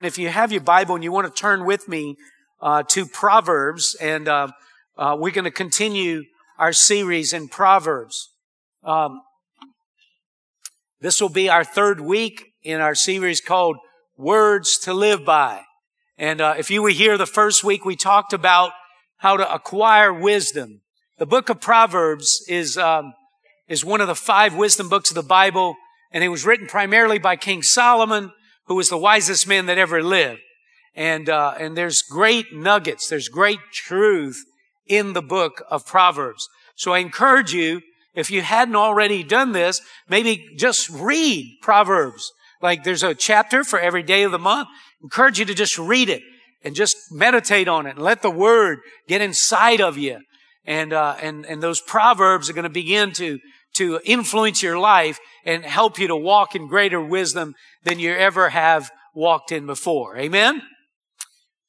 If you have your Bible and you want to turn with me uh, to Proverbs, and uh, uh, we're going to continue our series in Proverbs. Um, this will be our third week in our series called Words to Live By. And uh, if you were here the first week, we talked about how to acquire wisdom. The book of Proverbs is um, is one of the five wisdom books of the Bible, and it was written primarily by King Solomon who was the wisest man that ever lived. And, uh, and there's great nuggets. There's great truth in the book of Proverbs. So I encourage you, if you hadn't already done this, maybe just read Proverbs. Like there's a chapter for every day of the month. encourage you to just read it and just meditate on it and let the word get inside of you. And, uh, and, and those proverbs are going to begin to, to influence your life and help you to walk in greater wisdom than you ever have walked in before. Amen?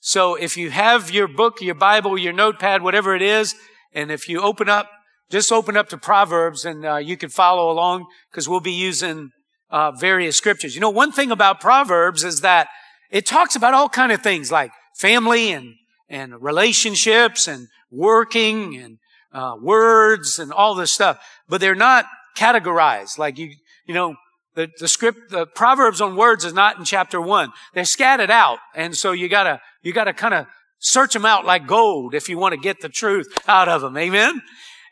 So if you have your book, your Bible, your notepad, whatever it is, and if you open up, just open up to Proverbs and uh, you can follow along because we'll be using uh, various scriptures. You know, one thing about Proverbs is that it talks about all kind of things like family and and relationships and working and uh, words and all this stuff, but they're not categorized like you you know the, the script, the Proverbs on words is not in chapter one. They're scattered out. And so you gotta, you gotta kind of search them out like gold if you want to get the truth out of them. Amen.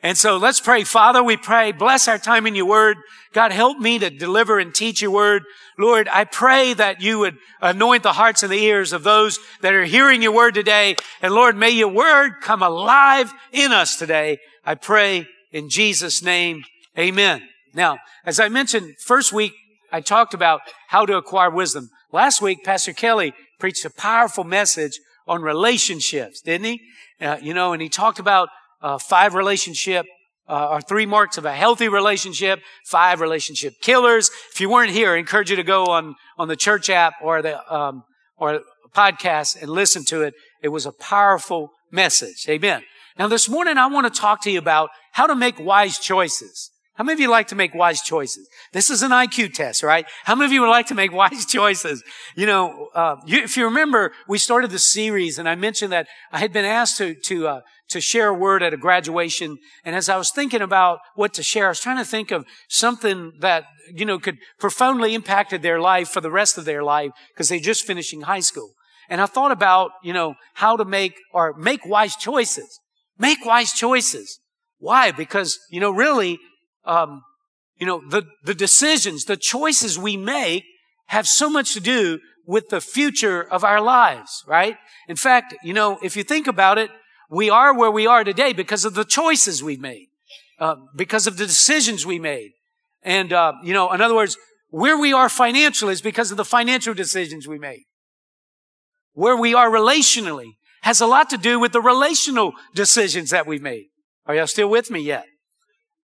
And so let's pray. Father, we pray, bless our time in your word. God, help me to deliver and teach your word. Lord, I pray that you would anoint the hearts and the ears of those that are hearing your word today. And Lord, may your word come alive in us today. I pray in Jesus' name. Amen. Now, as I mentioned, first week I talked about how to acquire wisdom. Last week, Pastor Kelly preached a powerful message on relationships, didn't he? Uh, you know, and he talked about uh, five relationship uh, or three marks of a healthy relationship, five relationship killers. If you weren't here, I encourage you to go on on the church app or the um, or podcast and listen to it. It was a powerful message. Amen. Now, this morning I want to talk to you about how to make wise choices. How many of you like to make wise choices? This is an IQ test, right? How many of you would like to make wise choices? You know, uh, you, if you remember, we started the series, and I mentioned that I had been asked to to uh, to share a word at a graduation. And as I was thinking about what to share, I was trying to think of something that you know could profoundly impacted their life for the rest of their life because they're just finishing high school. And I thought about you know how to make or make wise choices. Make wise choices. Why? Because you know really um, you know, the, the decisions, the choices we make have so much to do with the future of our lives, right? In fact, you know, if you think about it, we are where we are today because of the choices we made, uh, because of the decisions we made. And, uh, you know, in other words, where we are financially is because of the financial decisions we made. Where we are relationally has a lot to do with the relational decisions that we made. Are y'all still with me yet?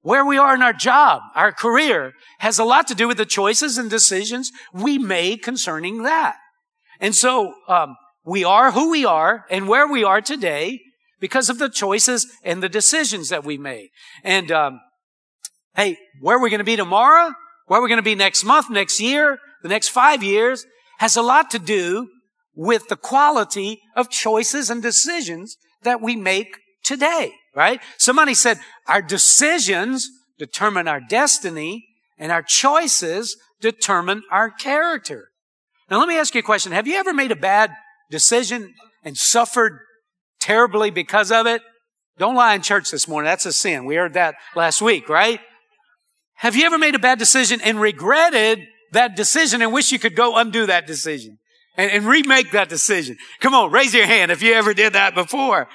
Where we are in our job, our career, has a lot to do with the choices and decisions we made concerning that. And so, um, we are who we are and where we are today because of the choices and the decisions that we made. And, um, hey, where we're going to be tomorrow, where we're going to be next month, next year, the next five years, has a lot to do with the quality of choices and decisions that we make today right? Somebody said our decisions determine our destiny and our choices determine our character. Now let me ask you a question. Have you ever made a bad decision and suffered terribly because of it? Don't lie in church this morning. That's a sin. We heard that last week, right? Have you ever made a bad decision and regretted that decision and wish you could go undo that decision and, and remake that decision? Come on, raise your hand if you ever did that before.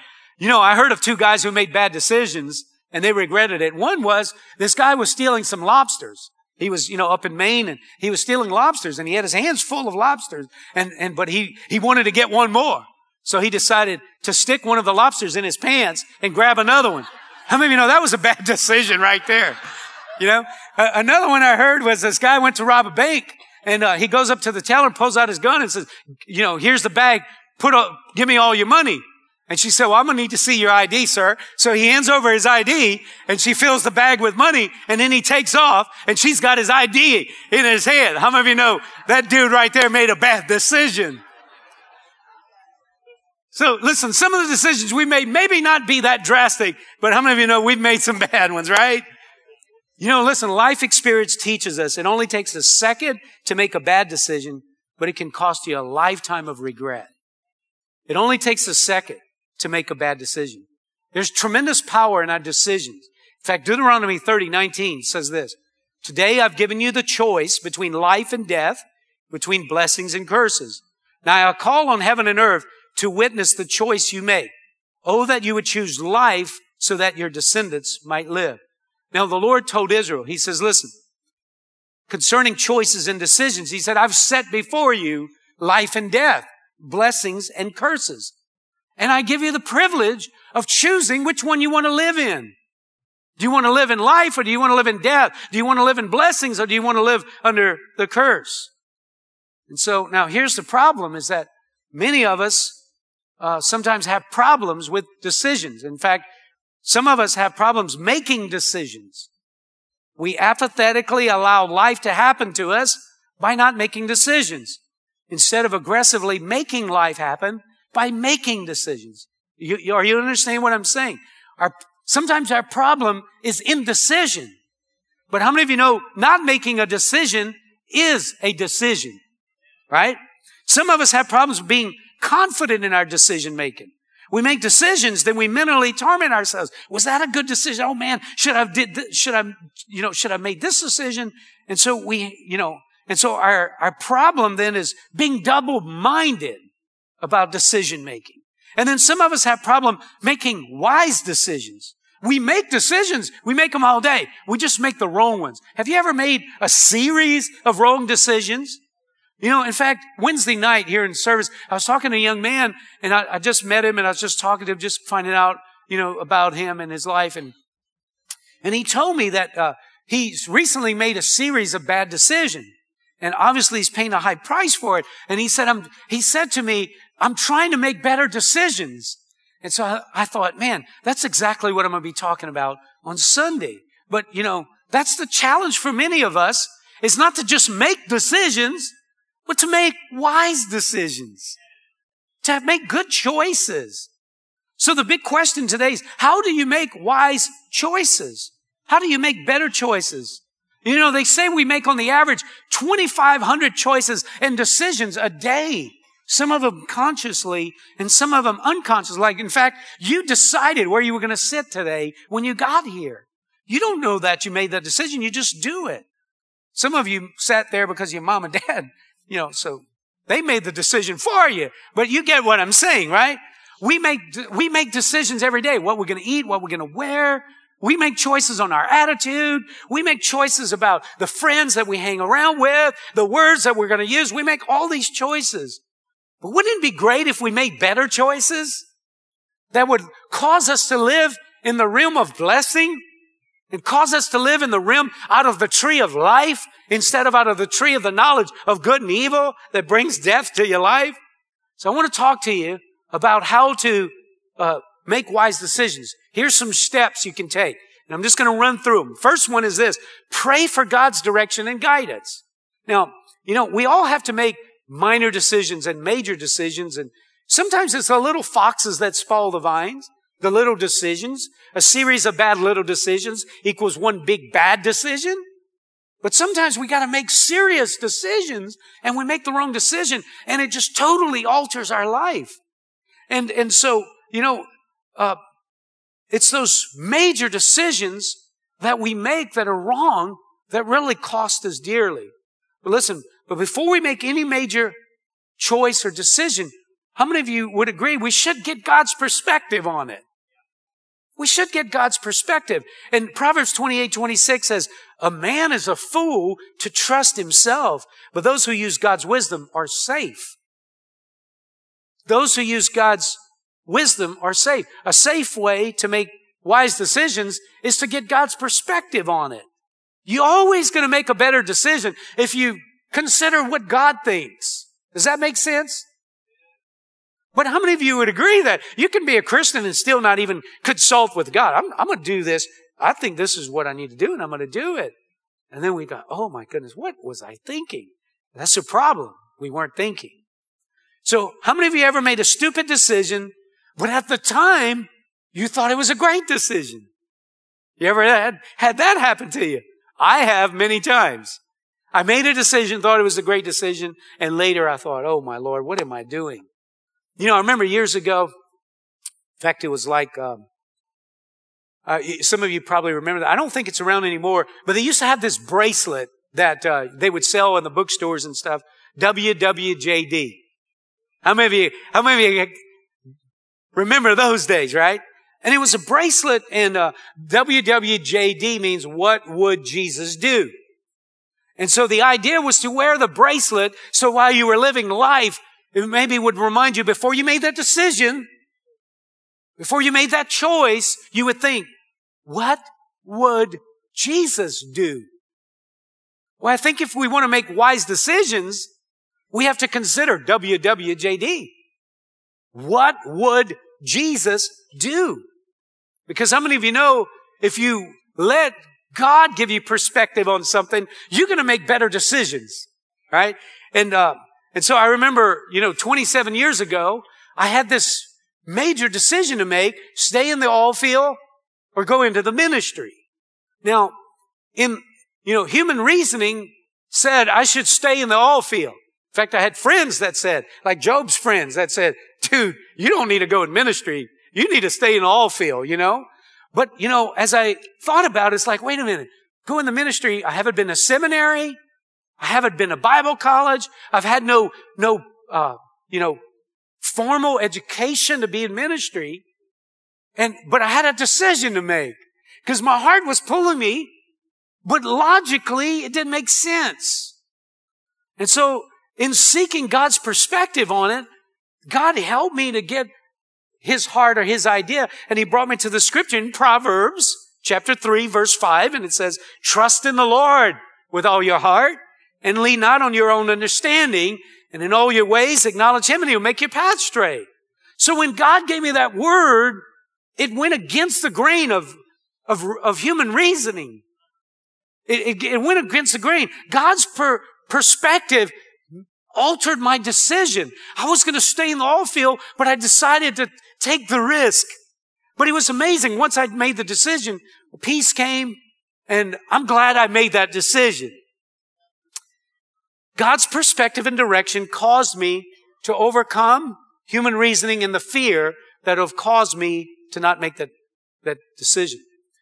You know, I heard of two guys who made bad decisions and they regretted it. One was this guy was stealing some lobsters. He was, you know, up in Maine and he was stealing lobsters and he had his hands full of lobsters and, and, but he, he wanted to get one more. So he decided to stick one of the lobsters in his pants and grab another one. How many of you know that was a bad decision right there? You know, uh, another one I heard was this guy went to rob a bank and uh, he goes up to the teller, and pulls out his gun and says, you know, here's the bag. Put, a, give me all your money. And she said, well, I'm going to need to see your ID, sir. So he hands over his ID and she fills the bag with money and then he takes off and she's got his ID in his hand. How many of you know that dude right there made a bad decision? So listen, some of the decisions we made maybe not be that drastic, but how many of you know we've made some bad ones, right? You know, listen, life experience teaches us it only takes a second to make a bad decision, but it can cost you a lifetime of regret. It only takes a second to make a bad decision. There's tremendous power in our decisions. In fact, Deuteronomy 30, 19 says this. Today I've given you the choice between life and death, between blessings and curses. Now I call on heaven and earth to witness the choice you make. Oh, that you would choose life so that your descendants might live. Now the Lord told Israel, He says, listen, concerning choices and decisions, He said, I've set before you life and death, blessings and curses. And I give you the privilege of choosing which one you want to live in. Do you want to live in life or do you want to live in death? Do you want to live in blessings or do you want to live under the curse? And so now here's the problem is that many of us uh, sometimes have problems with decisions. In fact, some of us have problems making decisions. We apathetically allow life to happen to us by not making decisions instead of aggressively making life happen by making decisions. You, you, are you understand what I'm saying? Our, sometimes our problem is indecision. But how many of you know not making a decision is a decision? Right? Some of us have problems being confident in our decision making. We make decisions, then we mentally torment ourselves. Was that a good decision? Oh man, should I did this, should I you know should I made this decision? And so we you know and so our our problem then is being double minded about decision making. And then some of us have problem making wise decisions. We make decisions. We make them all day. We just make the wrong ones. Have you ever made a series of wrong decisions? You know, in fact, Wednesday night here in service, I was talking to a young man and I, I just met him and I was just talking to him, just finding out, you know, about him and his life. And, and he told me that, uh, he's recently made a series of bad decisions. And obviously he's paying a high price for it. And he said, I'm, he said to me, I'm trying to make better decisions. And so I, I thought, man, that's exactly what I'm going to be talking about on Sunday. But, you know, that's the challenge for many of us is not to just make decisions, but to make wise decisions, to make good choices. So the big question today is, how do you make wise choices? How do you make better choices? You know, they say we make on the average 2,500 choices and decisions a day. Some of them consciously and some of them unconsciously. Like, in fact, you decided where you were going to sit today when you got here. You don't know that you made that decision. You just do it. Some of you sat there because your mom and dad, you know, so they made the decision for you. But you get what I'm saying, right? We make, we make decisions every day. What we're going to eat, what we're going to wear. We make choices on our attitude. We make choices about the friends that we hang around with, the words that we're going to use. We make all these choices. But wouldn't it be great if we made better choices that would cause us to live in the realm of blessing and cause us to live in the realm out of the tree of life instead of out of the tree of the knowledge of good and evil that brings death to your life? So I want to talk to you about how to uh, make wise decisions. Here's some steps you can take. And I'm just going to run through them. First one is this. Pray for God's direction and guidance. Now, you know, we all have to make minor decisions and major decisions. And sometimes it's the little foxes that spoil the vines, the little decisions. A series of bad little decisions equals one big bad decision. But sometimes we got to make serious decisions and we make the wrong decision and it just totally alters our life. And, and so, you know, uh, it's those major decisions that we make that are wrong that really cost us dearly. But listen, but before we make any major choice or decision, how many of you would agree we should get God's perspective on it? We should get God's perspective. And Proverbs 28, 26 says, a man is a fool to trust himself, but those who use God's wisdom are safe. Those who use God's wisdom are safe. A safe way to make wise decisions is to get God's perspective on it. You're always going to make a better decision if you Consider what God thinks. Does that make sense? But how many of you would agree that you can be a Christian and still not even consult with God? I'm, I'm going to do this. I think this is what I need to do and I'm going to do it. And then we go, oh my goodness, what was I thinking? That's a problem. We weren't thinking. So how many of you ever made a stupid decision, but at the time you thought it was a great decision? You ever had, had that happen to you? I have many times. I made a decision, thought it was a great decision, and later I thought, oh my Lord, what am I doing? You know, I remember years ago, in fact, it was like, um, uh, some of you probably remember that. I don't think it's around anymore, but they used to have this bracelet that uh, they would sell in the bookstores and stuff. WWJD. How many of you? How many of you remember those days? Right? And it was a bracelet, and uh, WWJD means what would Jesus do? And so the idea was to wear the bracelet so while you were living life, it maybe would remind you before you made that decision, before you made that choice, you would think, what would Jesus do? Well, I think if we want to make wise decisions, we have to consider WWJD. What would Jesus do? Because how many of you know if you let God give you perspective on something, you're going to make better decisions, right? And, uh, and so I remember, you know, 27 years ago, I had this major decision to make, stay in the oil field or go into the ministry. Now, in, you know, human reasoning said I should stay in the oil field. In fact, I had friends that said, like Job's friends that said, dude, you don't need to go in ministry. You need to stay in oil field, you know? But, you know, as I thought about it, it's like, wait a minute, go in the ministry. I haven't been to seminary. I haven't been to Bible college. I've had no, no, uh, you know, formal education to be in ministry. And, but I had a decision to make because my heart was pulling me, but logically it didn't make sense. And so in seeking God's perspective on it, God helped me to get his heart or his idea. And he brought me to the scripture in Proverbs chapter 3 verse 5 and it says, trust in the Lord with all your heart and lean not on your own understanding and in all your ways acknowledge him and he'll make your path straight. So when God gave me that word, it went against the grain of, of, of human reasoning. It, it, it, went against the grain. God's per, perspective altered my decision. I was going to stay in the oil field, but I decided to take the risk. But it was amazing. Once I'd made the decision, peace came, and I'm glad I made that decision. God's perspective and direction caused me to overcome human reasoning and the fear that have caused me to not make that, that decision.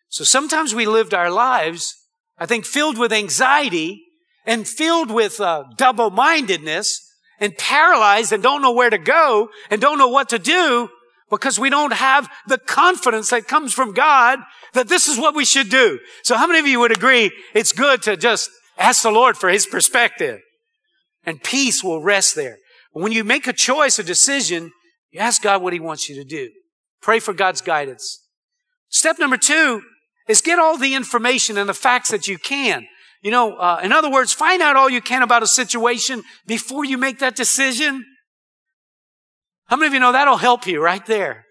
So sometimes we lived our lives, I think, filled with anxiety and filled with uh, double-mindedness and paralyzed and don't know where to go and don't know what to do because we don't have the confidence that comes from God that this is what we should do. So how many of you would agree it's good to just ask the Lord for his perspective and peace will rest there. When you make a choice, a decision, you ask God what he wants you to do. Pray for God's guidance. Step number two is get all the information and the facts that you can. You know, uh, in other words, find out all you can about a situation before you make that decision. How many of you know that'll help you right there?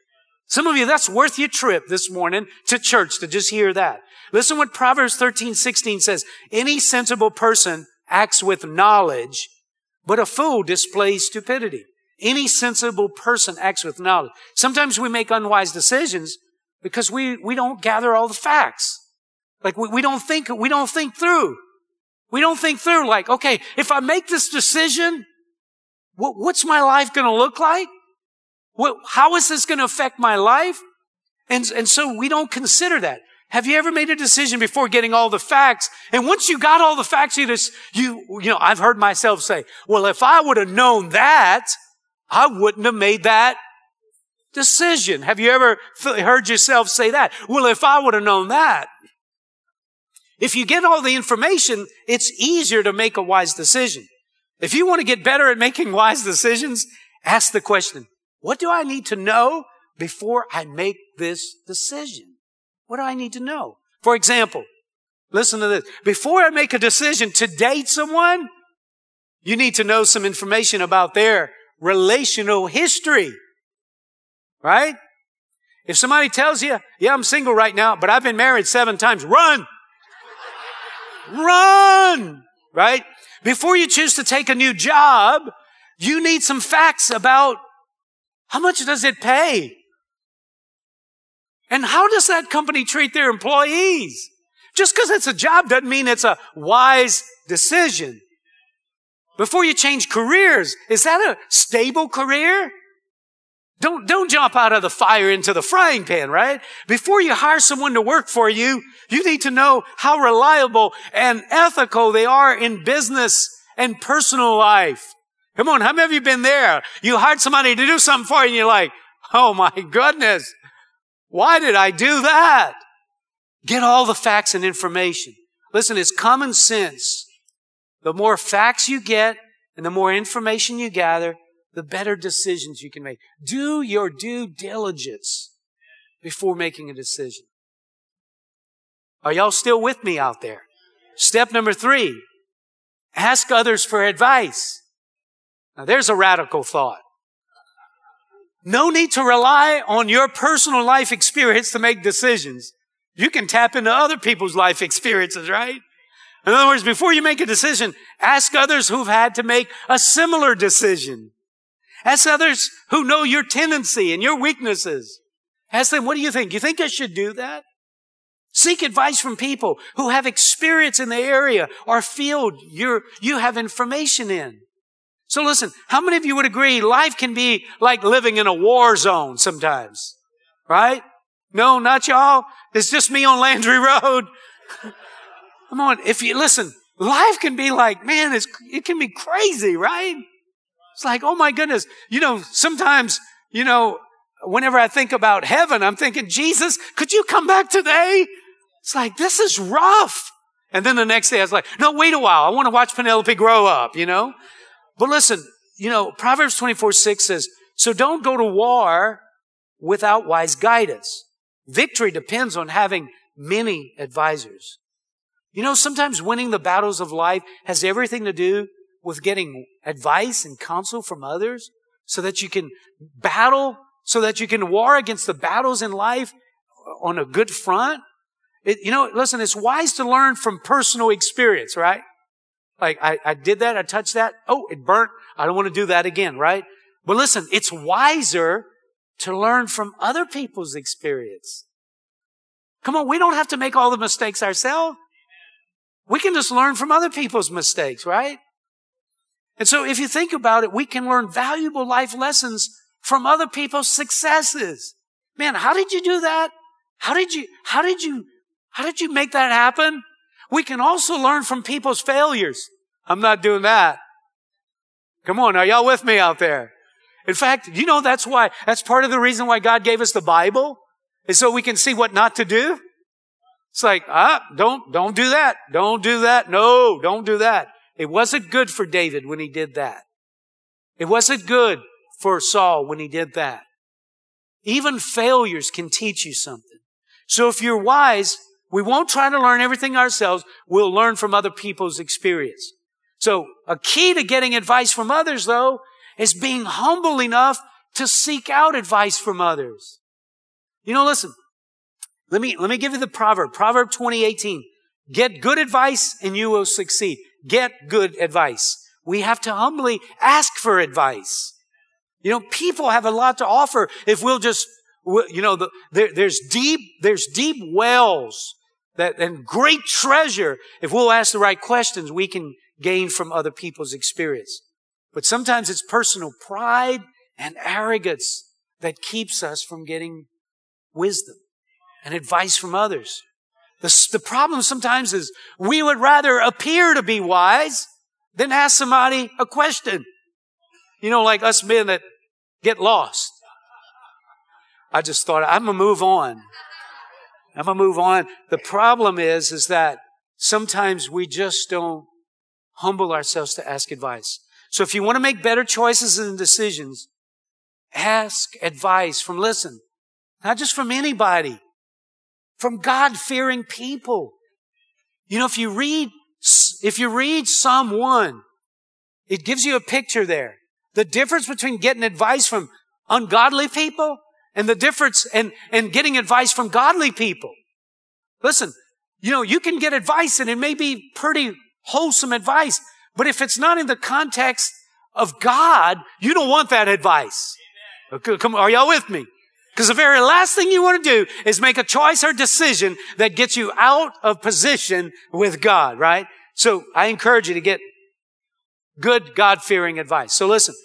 Some of you, that's worth your trip this morning to church to just hear that. Listen what Proverbs 13, 16 says. Any sensible person acts with knowledge, but a fool displays stupidity. Any sensible person acts with knowledge. Sometimes we make unwise decisions because we, we don't gather all the facts. Like we, we don't think, we don't think through. We don't think through like, okay, if I make this decision, what, what's my life going to look like? What, how is this going to affect my life? And, and so we don't consider that. Have you ever made a decision before getting all the facts? And once you got all the facts, you just, you, you know, I've heard myself say, well, if I would have known that, I wouldn't have made that decision. Have you ever heard yourself say that? Well, if I would have known that. If you get all the information, it's easier to make a wise decision. If you want to get better at making wise decisions, ask the question, what do I need to know before I make this decision? What do I need to know? For example, listen to this. Before I make a decision to date someone, you need to know some information about their relational history. Right? If somebody tells you, yeah, I'm single right now, but I've been married seven times, run! Run! Right? Before you choose to take a new job, You need some facts about how much does it pay? And how does that company treat their employees? Just because it's a job doesn't mean it's a wise decision. Before you change careers, is that a stable career? Don't, don't jump out of the fire into the frying pan, right? Before you hire someone to work for you, you need to know how reliable and ethical they are in business and personal life. Come on, how many of you been there? You hired somebody to do something for you and you're like, oh my goodness, why did I do that? Get all the facts and information. Listen, it's common sense. The more facts you get and the more information you gather, the better decisions you can make. Do your due diligence before making a decision. Are y'all still with me out there? Step number three, ask others for advice. Now there's a radical thought. No need to rely on your personal life experience to make decisions. You can tap into other people's life experiences, right? In other words, before you make a decision, ask others who've had to make a similar decision. Ask others who know your tendency and your weaknesses. Ask them, what do you think? You think I should do that? Seek advice from people who have experience in the area or field you you have information in. So listen, how many of you would agree life can be like living in a war zone sometimes? Right? No, not y'all. It's just me on Landry Road. Come on. If you listen, life can be like, man, it can be crazy, right? It's like, oh my goodness. You know, sometimes, you know, whenever I think about heaven, I'm thinking, Jesus, could you come back today? It's like, this is rough. And then the next day I was like, no, wait a while. I want to watch Penelope grow up, you know? But listen, you know, Proverbs 24, 6 says, so don't go to war without wise guidance. Victory depends on having many advisors. You know, sometimes winning the battles of life has everything to do with getting advice and counsel from others so that you can battle, so that you can war against the battles in life on a good front. It, you know, listen, it's wise to learn from personal experience, right? Like, I, I did that, I touched that. Oh, it burnt. I don't want to do that again, right? But listen, it's wiser to learn from other people's experience. Come on, we don't have to make all the mistakes ourselves. We can just learn from other people's mistakes, right? And so if you think about it, we can learn valuable life lessons from other people's successes. Man, how did you do that? How did you, how did you, how did you make that happen? We can also learn from people's failures. I'm not doing that. Come on, are y'all with me out there? In fact, you know that's why, that's part of the reason why God gave us the Bible, is so we can see what not to do. It's like, ah, don't, don't do that. Don't do that. No, don't do that. It wasn't good for David when he did that. It wasn't good for Saul when he did that. Even failures can teach you something. So if you're wise, we won't try to learn everything ourselves. We'll learn from other people's experience. So a key to getting advice from others, though, is being humble enough to seek out advice from others. You know, listen, let me, let me give you the proverb. Proverb 2018. Get good advice and you will succeed. Get good advice. We have to humbly ask for advice. You know, people have a lot to offer if we'll just, you know, the, there, there's deep, there's deep wells that, and great treasure. If we'll ask the right questions, we can gain from other people's experience. But sometimes it's personal pride and arrogance that keeps us from getting wisdom and advice from others. The, the problem sometimes is we would rather appear to be wise than ask somebody a question. You know, like us men that get lost. I just thought, I'm gonna move on. I'm gonna move on. The problem is, is that sometimes we just don't humble ourselves to ask advice. So if you want to make better choices and decisions, ask advice from, listen, not just from anybody, from God fearing people. You know, if you read, if you read Psalm 1, it gives you a picture there. The difference between getting advice from ungodly people and the difference and, and getting advice from godly people. Listen, you know, you can get advice and it may be pretty wholesome advice, but if it's not in the context of God, you don't want that advice. Come, are y'all with me? Because the very last thing you want to do is make a choice or decision that gets you out of position with God, right? So I encourage you to get good God-fearing advice. So listen,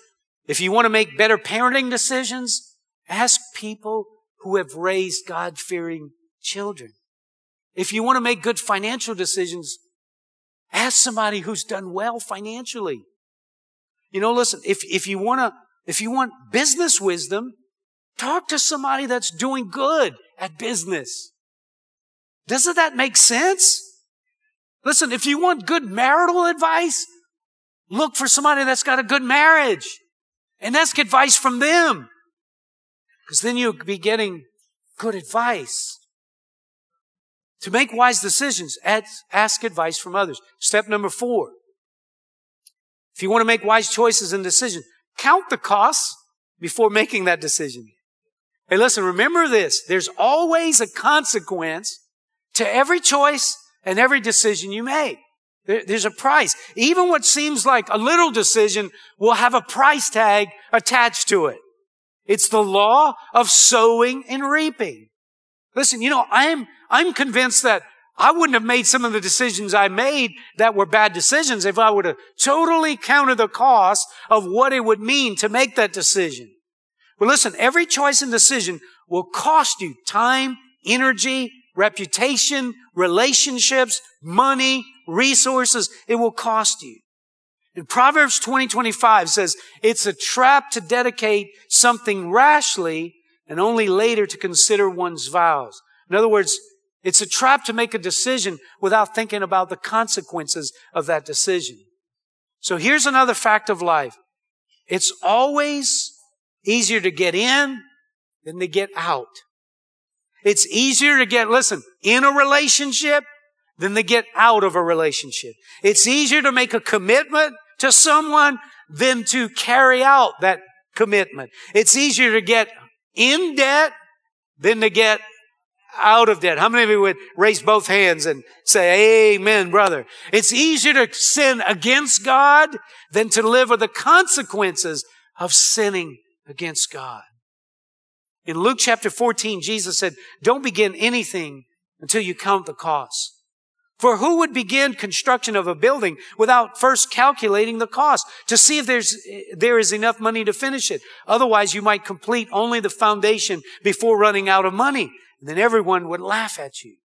if you want to make better parenting decisions, ask people who have raised God-fearing children. If you want to make good financial decisions, ask somebody who's done well financially. You know, listen, if, if you want to, if you want business wisdom, talk to somebody that's doing good at business. Doesn't that make sense? Listen, if you want good marital advice, look for somebody that's got a good marriage and ask advice from them. Because then you'll be getting good advice. To make wise decisions, ask advice from others. Step number four. If you want to make wise choices and decisions, count the costs before making that decision. Hey, listen, remember this. There's always a consequence to every choice and every decision you make. There's a price. Even what seems like a little decision will have a price tag attached to it. It's the law of sowing and reaping. Listen, you know, I'm, I'm convinced that I wouldn't have made some of the decisions I made that were bad decisions if I would have totally counted the cost of what it would mean to make that decision. Well, listen, every choice and decision will cost you time, energy, reputation, relationships, money, resources. It will cost you. And Proverbs 20, 25 says, it's a trap to dedicate something rashly and only later to consider one's vows. In other words, it's a trap to make a decision without thinking about the consequences of that decision. So here's another fact of life. It's always easier to get in than to get out. It's easier to get, listen, in a relationship than to get out of a relationship. It's easier to make a commitment to someone than to carry out that commitment. It's easier to get in debt than to get out of debt. How many of you would raise both hands and say, Amen, brother? It's easier to sin against God than to live with the consequences of sinning against God. In Luke chapter 14, Jesus said, Don't begin anything until you count the cost. For who would begin construction of a building without first calculating the cost to see if there's, there is enough money to finish it? Otherwise, you might complete only the foundation before running out of money. And then everyone would laugh at you.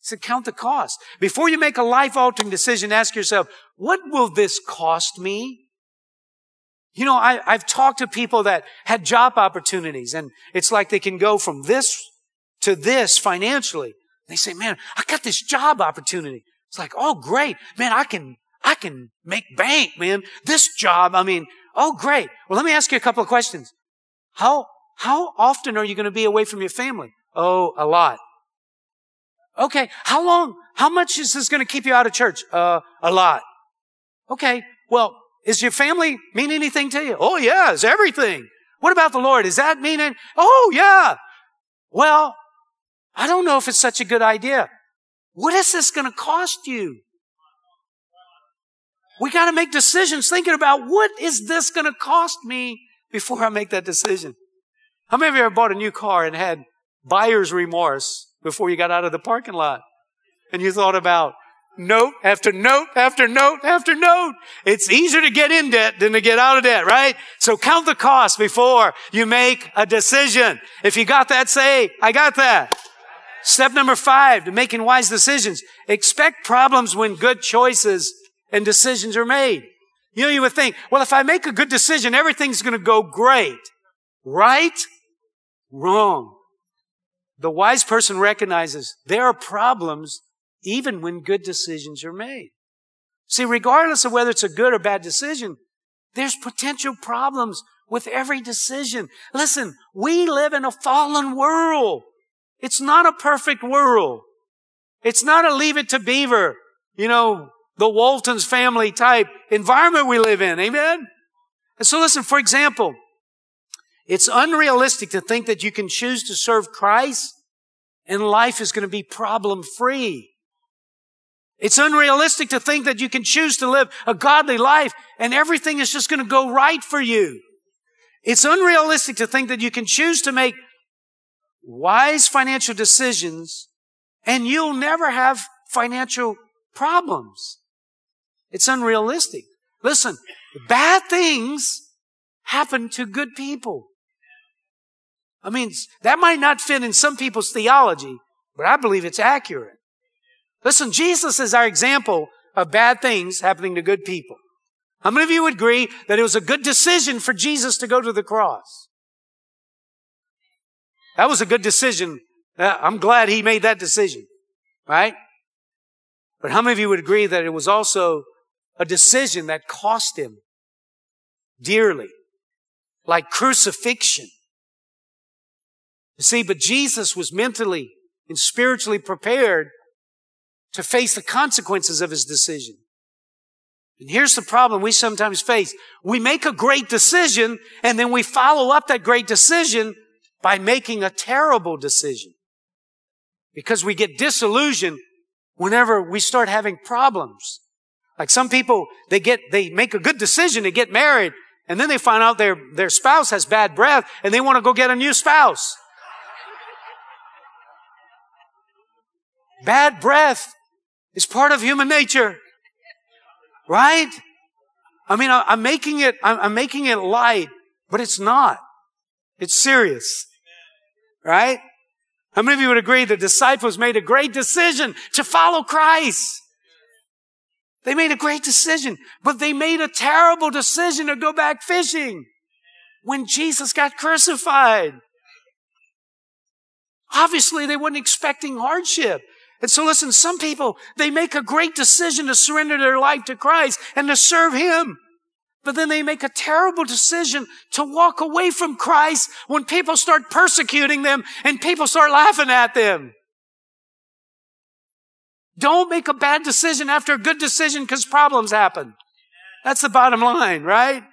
So count the cost. Before you make a life altering decision, ask yourself, what will this cost me? You know, I, I've talked to people that had job opportunities and it's like they can go from this to this financially. They say, man, I got this job opportunity. It's like, oh, great. Man, I can, I can make bank, man. This job, I mean, oh, great. Well, let me ask you a couple of questions. How, how often are you going to be away from your family? Oh, a lot. Okay. How long, how much is this going to keep you out of church? Uh, a lot. Okay. Well, is your family mean anything to you? Oh, yeah, it's everything. What about the Lord? Is that meaning? Oh, yeah. Well, I don't know if it's such a good idea. What is this going to cost you? We got to make decisions thinking about what is this going to cost me before I make that decision. How many of you ever bought a new car and had buyer's remorse before you got out of the parking lot? And you thought about, note after note after note after note. It's easier to get in debt than to get out of debt, right? So count the cost before you make a decision. If you got that, say, I got that. Step number five to making wise decisions. Expect problems when good choices and decisions are made. You know, you would think, well, if I make a good decision, everything's going to go great. Right? Wrong. The wise person recognizes there are problems even when good decisions are made. See, regardless of whether it's a good or bad decision, there's potential problems with every decision. Listen, we live in a fallen world. It's not a perfect world. It's not a leave it to beaver, you know, the Waltons family type environment we live in. Amen? And so listen, for example, it's unrealistic to think that you can choose to serve Christ and life is going to be problem free. It's unrealistic to think that you can choose to live a godly life and everything is just going to go right for you. It's unrealistic to think that you can choose to make wise financial decisions and you'll never have financial problems. It's unrealistic. Listen, bad things happen to good people. I mean, that might not fit in some people's theology, but I believe it's accurate. Listen, Jesus is our example of bad things happening to good people. How many of you would agree that it was a good decision for Jesus to go to the cross? That was a good decision. Uh, I'm glad he made that decision, right? But how many of you would agree that it was also a decision that cost him dearly, like crucifixion? You see, but Jesus was mentally and spiritually prepared to face the consequences of his decision. And here's the problem we sometimes face. We make a great decision and then we follow up that great decision by making a terrible decision. Because we get disillusioned whenever we start having problems. Like some people, they get, they make a good decision to get married and then they find out their, their spouse has bad breath and they want to go get a new spouse. Bad breath is part of human nature. Right? I mean, I'm making it, I'm making it light, but it's not. It's serious. Right? How many of you would agree the disciples made a great decision to follow Christ? They made a great decision, but they made a terrible decision to go back fishing when Jesus got crucified. Obviously, they weren't expecting hardship. And so listen, some people, they make a great decision to surrender their life to Christ and to serve Him. But then they make a terrible decision to walk away from Christ when people start persecuting them and people start laughing at them. Don't make a bad decision after a good decision because problems happen. That's the bottom line, right?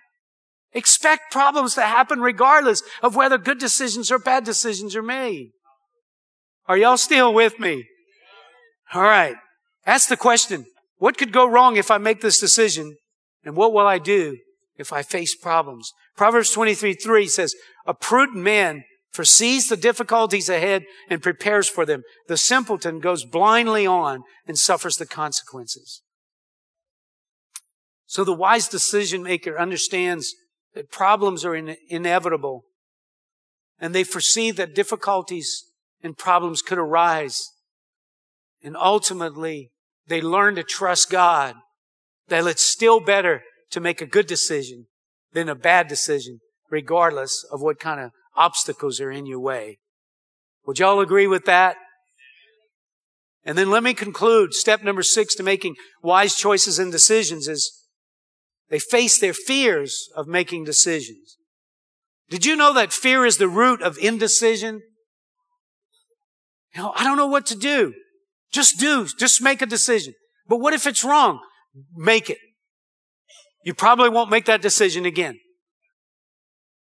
Expect problems to happen regardless of whether good decisions or bad decisions are made. Are y'all still with me? All right. Ask the question. What could go wrong if I make this decision? And what will I do if I face problems? Proverbs 23, 3 says, a prudent man foresees the difficulties ahead and prepares for them. The simpleton goes blindly on and suffers the consequences. So the wise decision maker understands that problems are in- inevitable and they foresee that difficulties and problems could arise and ultimately, they learn to trust God that it's still better to make a good decision than a bad decision, regardless of what kind of obstacles are in your way. Would y'all agree with that? And then let me conclude. Step number six to making wise choices and decisions is they face their fears of making decisions. Did you know that fear is the root of indecision? You know, I don't know what to do. Just do. Just make a decision. But what if it's wrong? Make it. You probably won't make that decision again.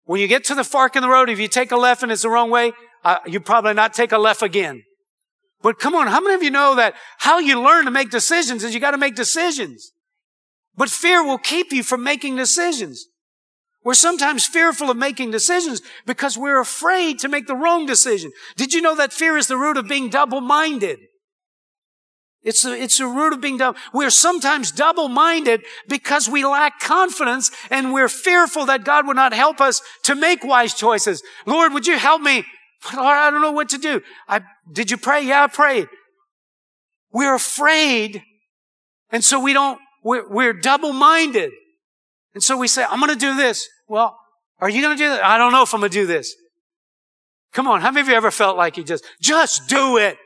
When you get to the fork in the road, if you take a left and it's the wrong way, uh, you probably not take a left again. But come on, how many of you know that how you learn to make decisions is you got to make decisions? But fear will keep you from making decisions. We're sometimes fearful of making decisions because we're afraid to make the wrong decision. Did you know that fear is the root of being double-minded? It's a, it's a root of being double. We're sometimes double-minded because we lack confidence and we're fearful that God would not help us to make wise choices. Lord, would you help me? Lord, I don't know what to do. I, did you pray? Yeah, I prayed. We're afraid. And so we don't, we're, we're double-minded. And so we say, I'm going to do this. Well, are you going to do that? I don't know if I'm going to do this. Come on. How many of you ever felt like you just, just do it?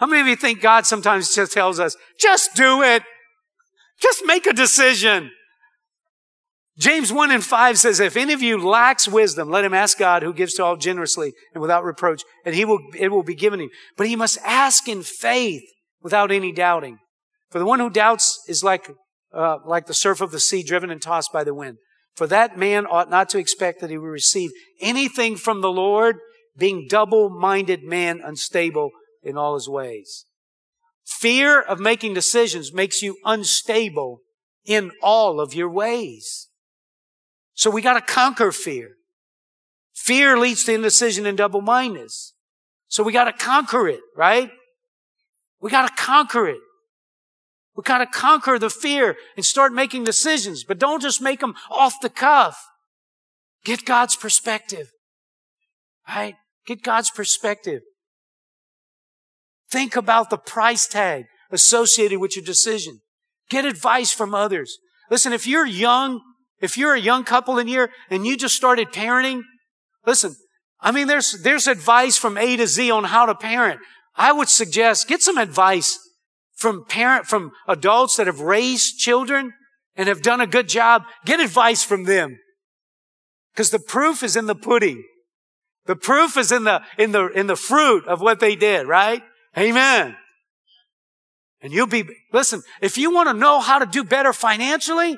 How many of you think God sometimes just tells us, just do it? Just make a decision. James 1 and 5 says, if any of you lacks wisdom, let him ask God who gives to all generously and without reproach, and he will, it will be given him. But he must ask in faith without any doubting. For the one who doubts is like, uh, like the surf of the sea driven and tossed by the wind. For that man ought not to expect that he will receive anything from the Lord, being double-minded man, unstable in all his ways. Fear of making decisions makes you unstable in all of your ways. So we got to conquer fear. Fear leads to indecision and double-mindedness. So we got to conquer it, right? We got to conquer it. We got to conquer the fear and start making decisions, but don't just make them off the cuff. Get God's perspective, right? Get God's perspective. Think about the price tag associated with your decision. Get advice from others. Listen, if you're young, if you're a young couple in here and you just started parenting, listen, I mean, there's, there's advice from A to Z on how to parent. I would suggest get some advice from parent, from adults that have raised children and have done a good job. Get advice from them. Cause the proof is in the pudding. The proof is in the, in the, in the fruit of what they did, right? Amen. And you'll be, listen, if you want to know how to do better financially,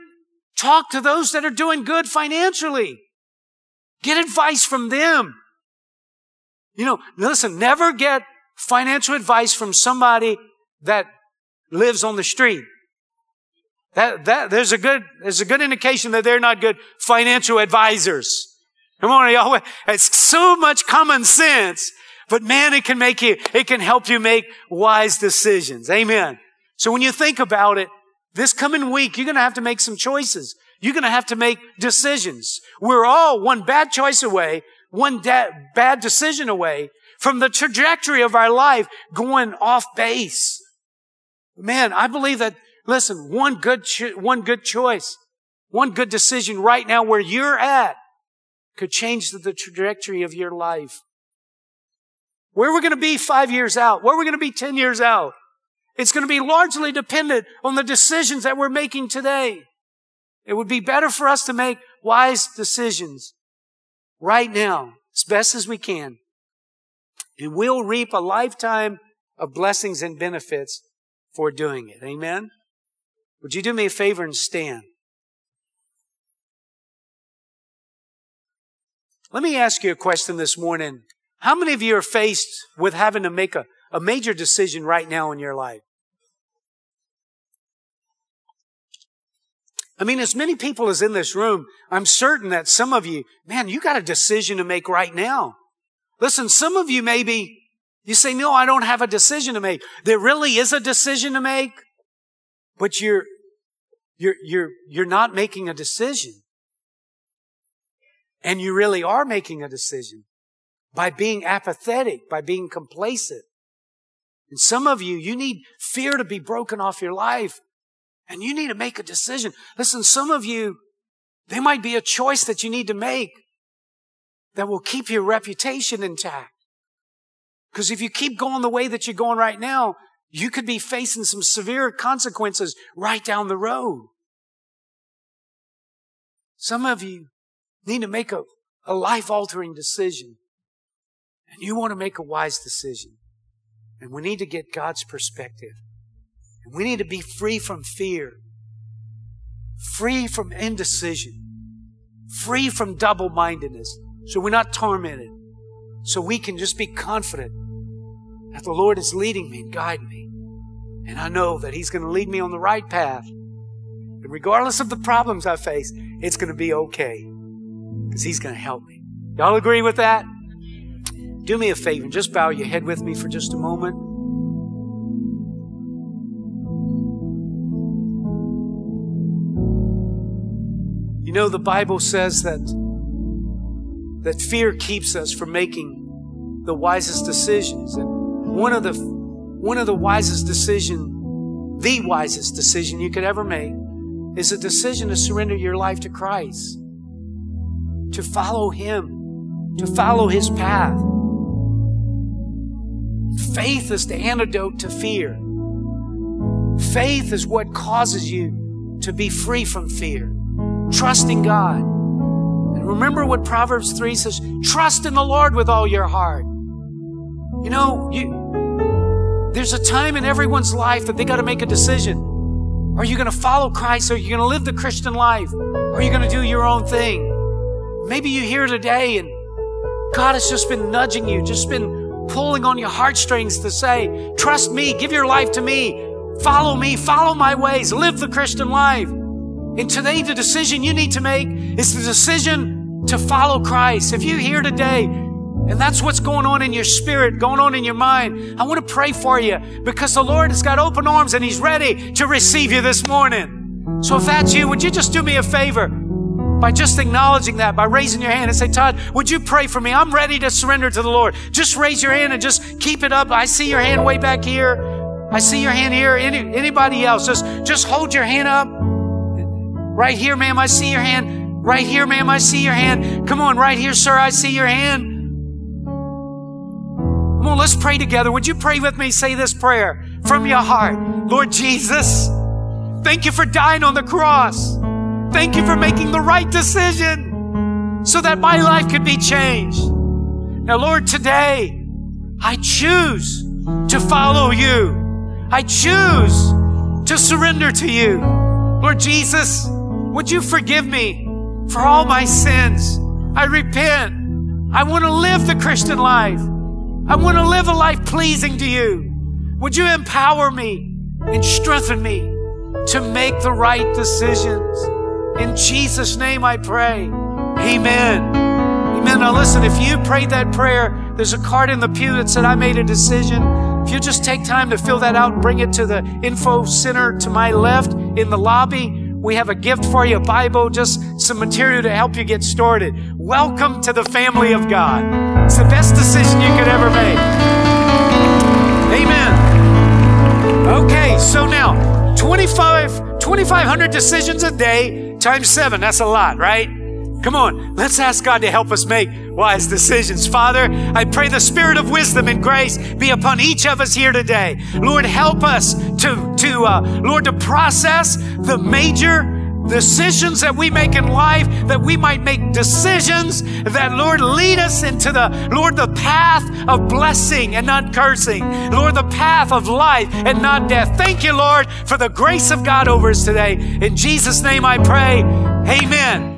talk to those that are doing good financially. Get advice from them. You know, listen, never get financial advice from somebody that lives on the street. That, that, there's a good, there's a good indication that they're not good financial advisors. Come on, y'all. It's so much common sense, but man, it can make you, it can help you make wise decisions. Amen. So when you think about it, this coming week, you're going to have to make some choices. You're going to have to make decisions. We're all one bad choice away, one bad decision away from the trajectory of our life going off base. Man, I believe that, listen, one good, cho- one good choice, one good decision right now where you're at could change the, the trajectory of your life. Where we're going to be five years out, where we're going to be 10 years out. It's going to be largely dependent on the decisions that we're making today. It would be better for us to make wise decisions right now, as best as we can. And we'll reap a lifetime of blessings and benefits for doing it. Amen? Would you do me a favor and stand? Let me ask you a question this morning. How many of you are faced with having to make a, a major decision right now in your life? I mean, as many people as in this room, I'm certain that some of you, man, you got a decision to make right now. Listen, some of you maybe you say, no, I don't have a decision to make. There really is a decision to make, but you're, you're, you're, you're not making a decision. And you really are making a decision by being apathetic, by being complacent. And some of you, you need fear to be broken off your life and you need to make a decision. Listen, some of you, there might be a choice that you need to make that will keep your reputation intact. Because if you keep going the way that you're going right now, you could be facing some severe consequences right down the road. Some of you need to make a, a life altering decision. And you want to make a wise decision. And we need to get God's perspective. And we need to be free from fear, free from indecision, free from double mindedness. So we're not tormented. So we can just be confident that the Lord is leading me and guiding me. And I know that He's going to lead me on the right path. And regardless of the problems I face, it's going to be okay. Because He's going to help me. Y'all agree with that? Do me a favor and just bow your head with me for just a moment. You know, the Bible says that, that fear keeps us from making the wisest decisions. And one of the, one of the wisest decision, the wisest decision you could ever make is a decision to surrender your life to Christ, to follow Him, to follow His path. Faith is the antidote to fear. Faith is what causes you to be free from fear. Trusting God. And remember what Proverbs 3 says trust in the Lord with all your heart. You know, you, there's a time in everyone's life that they got to make a decision. Are you going to follow Christ? Are you going to live the Christian life? Are you going to do your own thing? Maybe you're here today and God has just been nudging you, just been pulling on your heartstrings to say, trust me, give your life to me, follow me, follow my ways, live the Christian life. And today, the decision you need to make is the decision to follow Christ. If you're here today and that's what's going on in your spirit, going on in your mind. I want to pray for you because the Lord has got open arms and He's ready to receive you this morning. So if that's you, would you just do me a favor? By just acknowledging that, by raising your hand and say, Todd, would you pray for me? I'm ready to surrender to the Lord. Just raise your hand and just keep it up. I see your hand way back here. I see your hand here. Any, anybody else? Just, just hold your hand up. Right here, ma'am. I see your hand. Right here, ma'am. I see your hand. Come on, right here, sir. I see your hand. Come on, let's pray together. Would you pray with me? Say this prayer from your heart. Lord Jesus, thank you for dying on the cross. Thank you for making the right decision so that my life could be changed. Now, Lord, today I choose to follow you. I choose to surrender to you. Lord Jesus, would you forgive me for all my sins? I repent. I want to live the Christian life. I want to live a life pleasing to you. Would you empower me and strengthen me to make the right decisions? In Jesus' name I pray. Amen. Amen. Now listen, if you prayed that prayer, there's a card in the pew that said, I made a decision. If you just take time to fill that out and bring it to the info center to my left in the lobby, we have a gift for you, a Bible, just some material to help you get started. Welcome to the family of God. It's the best decision you could ever make. Amen. Okay, so now 25, 2,500 decisions a day times seven. That's a lot, right? Come on, let's ask God to help us make wise decisions. Father, I pray the spirit of wisdom and grace be upon each of us here today. Lord, help us to, to uh, Lord, to process the major decisions that we make in life, that we might make decisions that, Lord, lead us into the, Lord, the path of blessing and not cursing. Lord, the path of life and not death. Thank you, Lord, for the grace of God over us today. In Jesus' name I pray. Amen.